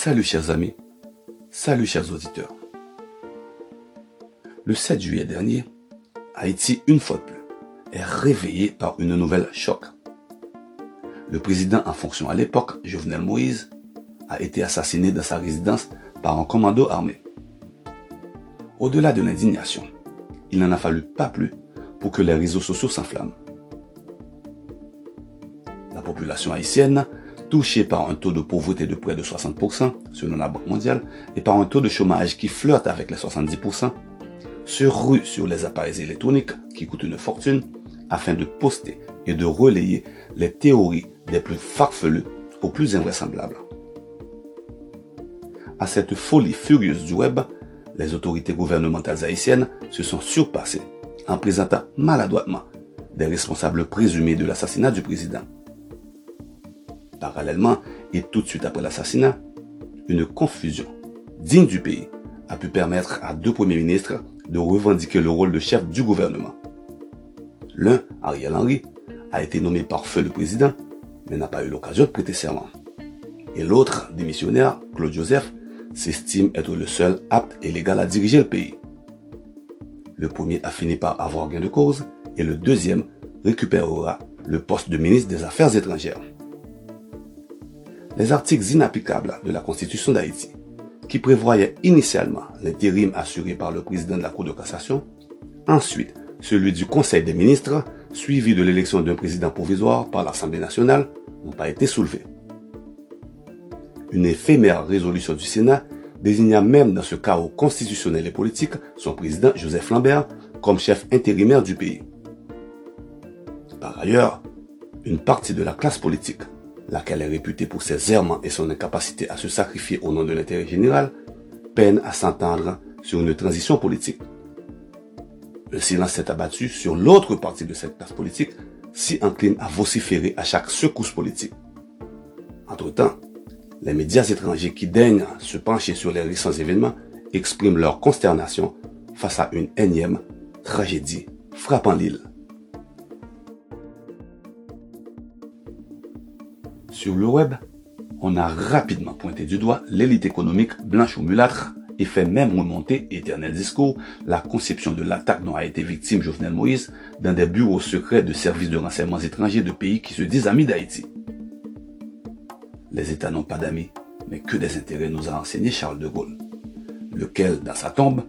Salut chers amis, salut chers auditeurs. Le 7 juillet dernier, Haïti, une fois de plus, est réveillé par une nouvelle choc. Le président en fonction à l'époque, Jovenel Moïse, a été assassiné dans sa résidence par un commando armé. Au-delà de l'indignation, il n'en a fallu pas plus pour que les réseaux sociaux s'enflamment. La population haïtienne, touchée par un taux de pauvreté de près de 60% selon la Banque mondiale et par un taux de chômage qui flirte avec les 70%, se rue sur les appareils électroniques qui coûtent une fortune afin de poster et de relayer les théories des plus farfelues aux plus invraisemblables. À cette folie furieuse du web, les autorités gouvernementales haïtiennes se sont surpassées en présentant maladroitement des responsables présumés de l'assassinat du président. Parallèlement, et tout de suite après l'assassinat, une confusion digne du pays a pu permettre à deux premiers ministres de revendiquer le rôle de chef du gouvernement. L'un, Ariel Henry, a été nommé par feu le président, mais n'a pas eu l'occasion de prêter serment. Et l'autre, démissionnaire, Claude Joseph, s'estime être le seul apte et légal à diriger le pays. Le premier a fini par avoir gain de cause et le deuxième récupérera le poste de ministre des Affaires étrangères. Les articles inapplicables de la Constitution d'Haïti, qui prévoyaient initialement l'intérim assuré par le président de la Cour de cassation, ensuite celui du Conseil des ministres, suivi de l'élection d'un président provisoire par l'Assemblée nationale, n'ont pas été soulevés. Une éphémère résolution du Sénat désigna même dans ce chaos constitutionnel et politique son président Joseph Lambert comme chef intérimaire du pays. Par ailleurs, une partie de la classe politique, laquelle est réputée pour ses errements et son incapacité à se sacrifier au nom de l'intérêt général, peine à s'entendre sur une transition politique. Le silence s'est abattu sur l'autre partie de cette classe politique, si incline à vociférer à chaque secousse politique. Entre-temps, les médias étrangers qui daignent se pencher sur les récents événements expriment leur consternation face à une énième tragédie frappant l'île. Sur le web, on a rapidement pointé du doigt l'élite économique blanche ou mulâtre et fait même remonter, éternel discours, la conception de l'attaque dont a été victime Jovenel Moïse dans des bureaux secrets de services de renseignements étrangers de pays qui se disent amis d'Haïti. Les États n'ont pas d'amis, mais que des intérêts nous a enseigné Charles de Gaulle, lequel, dans sa tombe,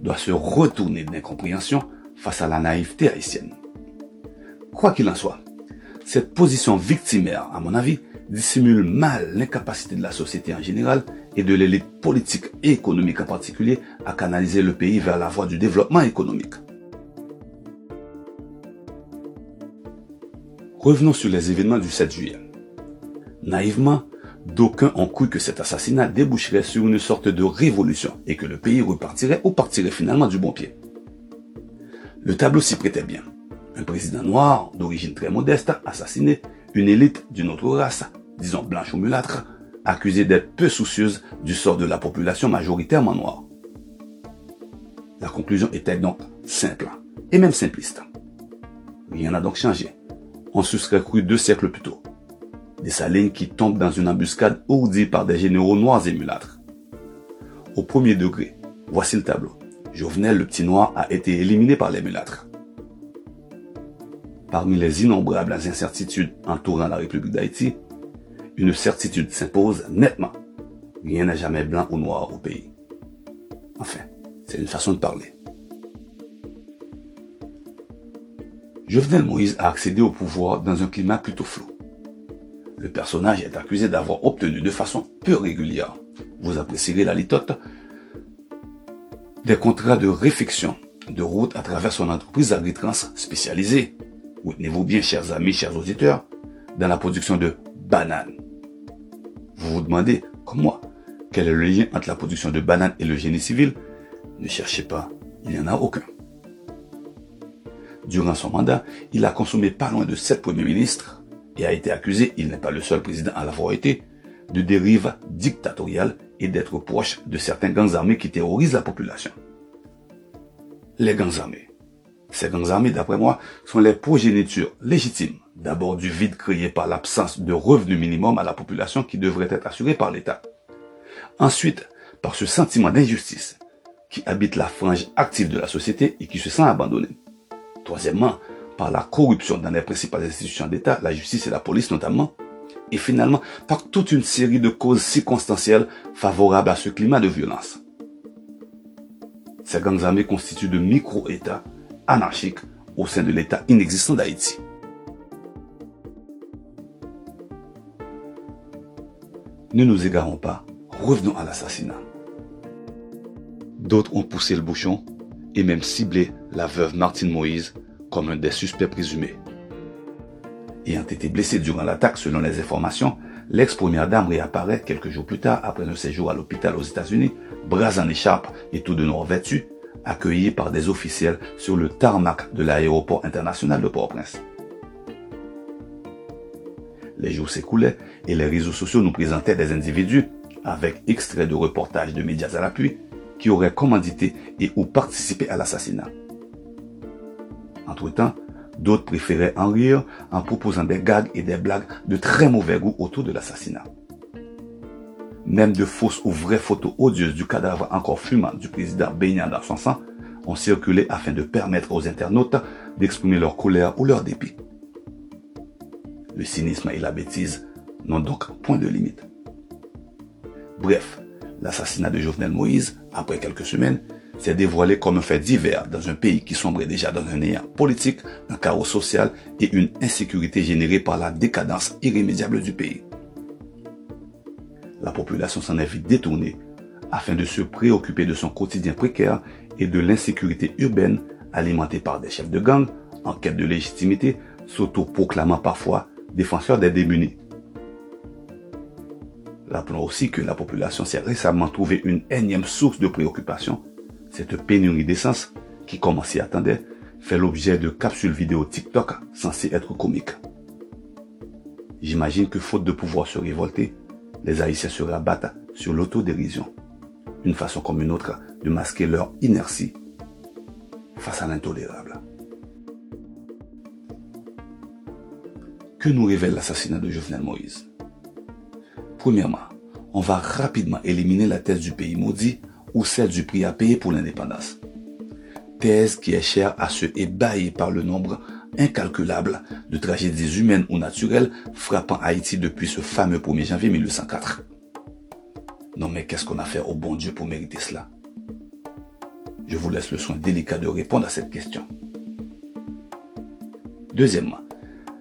doit se retourner d'incompréhension face à la naïveté haïtienne. Quoi qu'il en soit, cette position victimaire, à mon avis, dissimule mal l'incapacité de la société en général et de l'élite politique et économique en particulier à canaliser le pays vers la voie du développement économique. Revenons sur les événements du 7 juillet. Naïvement, D'aucuns ont cru que cet assassinat déboucherait sur une sorte de révolution et que le pays repartirait ou partirait finalement du bon pied. Le tableau s'y prêtait bien. Un président noir, d'origine très modeste, assassiné, une élite d'une autre race, disons blanche ou mulâtre, accusée d'être peu soucieuse du sort de la population majoritairement noire. La conclusion était donc simple et même simpliste. Rien n'a donc changé. On se serait cru deux siècles plus tôt des salines qui tombent dans une embuscade ourdie par des généraux noirs et mulâtres. Au premier degré, voici le tableau. Jovenel le petit noir a été éliminé par les mulâtres. Parmi les innombrables incertitudes entourant la République d'Haïti, une certitude s'impose nettement. Rien n'est jamais blanc ou noir au pays. Enfin, c'est une façon de parler. Jovenel Moïse a accédé au pouvoir dans un climat plutôt flou. Le personnage est accusé d'avoir obtenu de façon peu régulière, vous apprécierez la litote, des contrats de réfection de route à travers son entreprise agritrans spécialisée, retenez-vous bien chers amis, chers auditeurs, dans la production de bananes. Vous vous demandez, comme moi, quel est le lien entre la production de bananes et le génie civil? Ne cherchez pas, il n'y en a aucun. Durant son mandat, il a consommé pas loin de sept premiers ministres, et a été accusé, il n'est pas le seul président à l'avoir été, de dérive dictatoriale et d'être proche de certains gangs armés qui terrorisent la population. Les gangs armés. Ces gangs armés, d'après moi, sont les progénitures légitimes, d'abord du vide créé par l'absence de revenus minimum à la population qui devrait être assuré par l'État. Ensuite, par ce sentiment d'injustice qui habite la frange active de la société et qui se sent abandonné. Troisièmement, par la corruption dans les principales institutions d'État, la justice et la police notamment. Et finalement, par toute une série de causes circonstancielles favorables à ce climat de violence. Ces gangs armés constituent de micro-États anarchiques au sein de l'État inexistant d'Haïti. Ne nous égarons pas, revenons à l'assassinat. D'autres ont poussé le bouchon et même ciblé la veuve Martine Moïse comme un des suspects présumés. Ayant été blessé durant l'attaque selon les informations, l'ex-première dame réapparaît quelques jours plus tard après un séjour à l'hôpital aux États-Unis, bras en écharpe et tout de noir vêtu, accueilli par des officiels sur le tarmac de l'aéroport international de Port-au-Prince. Les jours s'écoulaient et les réseaux sociaux nous présentaient des individus, avec extraits de reportages de médias à l'appui, qui auraient commandité et ou participé à l'assassinat. Entre-temps, d'autres préféraient en rire en proposant des gags et des blagues de très mauvais goût autour de l'assassinat. Même de fausses ou vraies photos odieuses du cadavre encore fumant du président baignant dans ont circulé afin de permettre aux internautes d'exprimer leur colère ou leur dépit. Le cynisme et la bêtise n'ont donc point de limite. Bref, l'assassinat de Jovenel Moïse, après quelques semaines, s'est dévoilé comme un fait divers dans un pays qui sombrait déjà dans un néant politique, un chaos social et une insécurité générée par la décadence irrémédiable du pays. La population s'en est vite détournée afin de se préoccuper de son quotidien précaire et de l'insécurité urbaine alimentée par des chefs de gang en quête de légitimité, s'auto-proclamant parfois défenseurs des démunis. Rappelons aussi que la population s'est récemment trouvé une énième source de préoccupation. Cette pénurie d'essence, qui, comme on s'y attendait, fait l'objet de capsules vidéo TikTok censées être comiques. J'imagine que faute de pouvoir se révolter, les Haïtiens se rabattent sur l'autodérision. Une façon comme une autre de masquer leur inertie face à l'intolérable. Que nous révèle l'assassinat de Jovenel Moïse? Premièrement, on va rapidement éliminer la thèse du pays maudit ou celle du prix à payer pour l'indépendance. Thèse qui est chère à ceux ébahis par le nombre incalculable de tragédies humaines ou naturelles frappant Haïti depuis ce fameux 1er janvier 1804. Non mais qu'est-ce qu'on a fait? Au bon Dieu pour mériter cela Je vous laisse le soin délicat de répondre à cette question. Deuxièmement,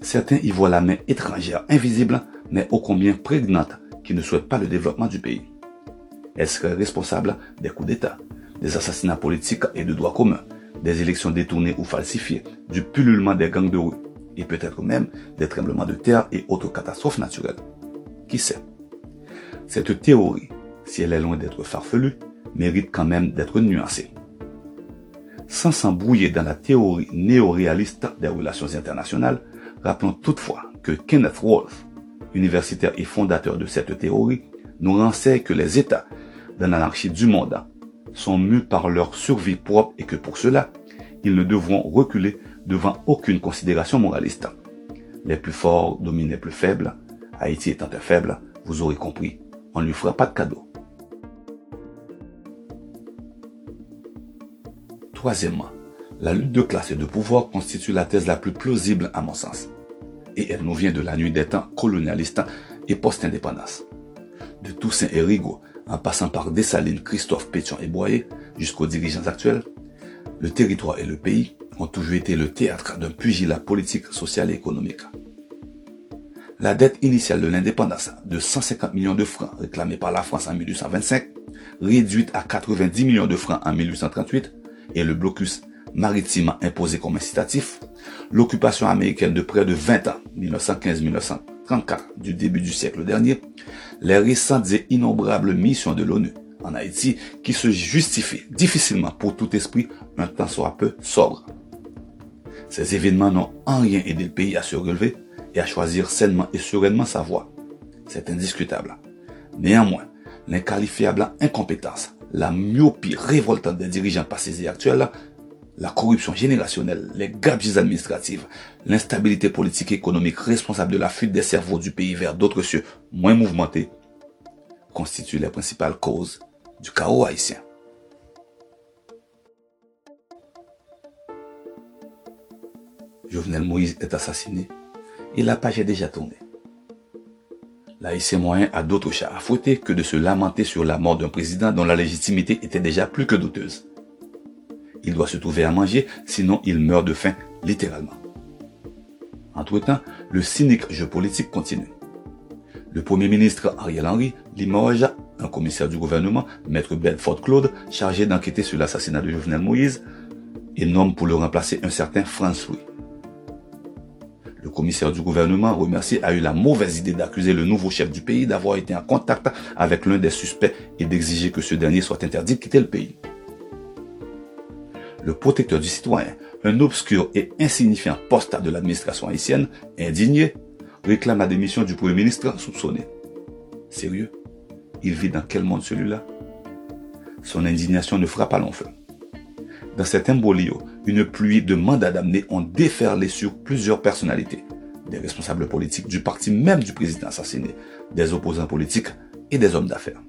certains y voient la main étrangère invisible mais ô combien prégnante qui ne souhaite pas le développement du pays. Elle serait responsable des coups d'État, des assassinats politiques et de droits communs, des élections détournées ou falsifiées, du pullulement des gangs de rue, et peut-être même des tremblements de terre et autres catastrophes naturelles. Qui sait? Cette théorie, si elle est loin d'être farfelue, mérite quand même d'être nuancée. Sans s'embrouiller dans la théorie néo-réaliste des relations internationales, rappelons toutefois que Kenneth Wolf, universitaire et fondateur de cette théorie, nous renseigne que les États, dans l'anarchie du monde, sont mus par leur survie propre et que pour cela, ils ne devront reculer devant aucune considération moraliste. Les plus forts dominent les plus faibles. Haïti étant un faible, vous aurez compris, on ne lui fera pas de cadeau. Troisièmement, la lutte de classe et de pouvoir constitue la thèse la plus plausible à mon sens et elle nous vient de la nuit des temps colonialistes et post-indépendance. De Toussaint et Rigaud, en passant par Dessalines, Christophe, Pétion et Boyer, jusqu'aux dirigeants actuels, le territoire et le pays ont toujours été le théâtre d'un pugilat politique, social et économique. La dette initiale de l'indépendance de 150 millions de francs réclamée par la France en 1825, réduite à 90 millions de francs en 1838, et le blocus maritime imposé comme incitatif, l'occupation américaine de près de 20 ans, 1915-1934, du début du siècle dernier, les récentes et innombrables missions de l'ONU en Haïti qui se justifient difficilement pour tout esprit un temps soit peu sobre. Ces événements n'ont en rien aidé le pays à se relever et à choisir sainement et sereinement sa voie. C'est indiscutable. Néanmoins, l'inqualifiable incompétence, la myopie révoltante des dirigeants passés et actuels la corruption générationnelle, les gabegies administratives, l'instabilité politique et économique responsable de la fuite des cerveaux du pays vers d'autres cieux moins mouvementés, constituent les principales causes du chaos haïtien. Jovenel Moïse est assassiné et la page est déjà tournée. L'haïtien moyen a d'autres chats à fouetter que de se lamenter sur la mort d'un président dont la légitimité était déjà plus que douteuse. Il doit se trouver à manger, sinon il meurt de faim, littéralement. Entre-temps, le cynique jeu politique continue. Le Premier ministre Ariel Henry limoge un commissaire du gouvernement, Maître Bedford Claude, chargé d'enquêter sur l'assassinat de Jovenel Moïse, et nomme pour le remplacer un certain François. Le commissaire du gouvernement remercié a eu la mauvaise idée d'accuser le nouveau chef du pays d'avoir été en contact avec l'un des suspects et d'exiger que ce dernier soit interdit de quitter le pays. Le protecteur du citoyen, un obscur et insignifiant poste de l'administration haïtienne, indigné, réclame la démission du Premier ministre soupçonné. Sérieux? Il vit dans quel monde celui-là? Son indignation ne fera pas long feu. Dans cet imbolio, une pluie de mandats d'amener ont déferlé sur plusieurs personnalités, des responsables politiques du parti même du président assassiné, des opposants politiques et des hommes d'affaires.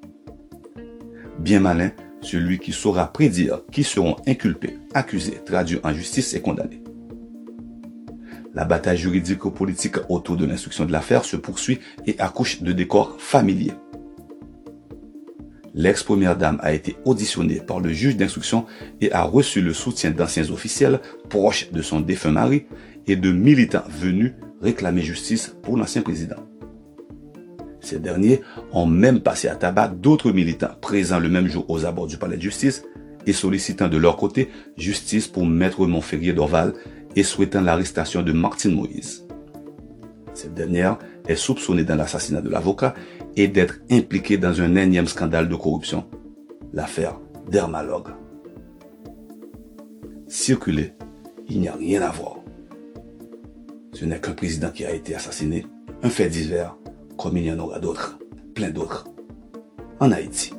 Bien malin, celui qui saura prédire qui seront inculpés, accusés, traduits en justice et condamnés. La bataille juridico-politique autour de l'instruction de l'affaire se poursuit et accouche de décors familiers. L'ex-première dame a été auditionnée par le juge d'instruction et a reçu le soutien d'anciens officiels proches de son défunt mari et de militants venus réclamer justice pour l'ancien président. Ces derniers ont même passé à tabac d'autres militants présents le même jour aux abords du palais de justice et sollicitant de leur côté justice pour Maître Montferrier d'Orval et souhaitant l'arrestation de Martine Moïse. Cette dernière est soupçonnée dans l'assassinat de l'avocat et d'être impliquée dans un énième scandale de corruption, l'affaire Dermalogue. Circuler, il n'y a rien à voir. Ce n'est qu'un président qui a été assassiné, un fait divers, comme il y en aura d'autres, plein d'autres, en Haïti.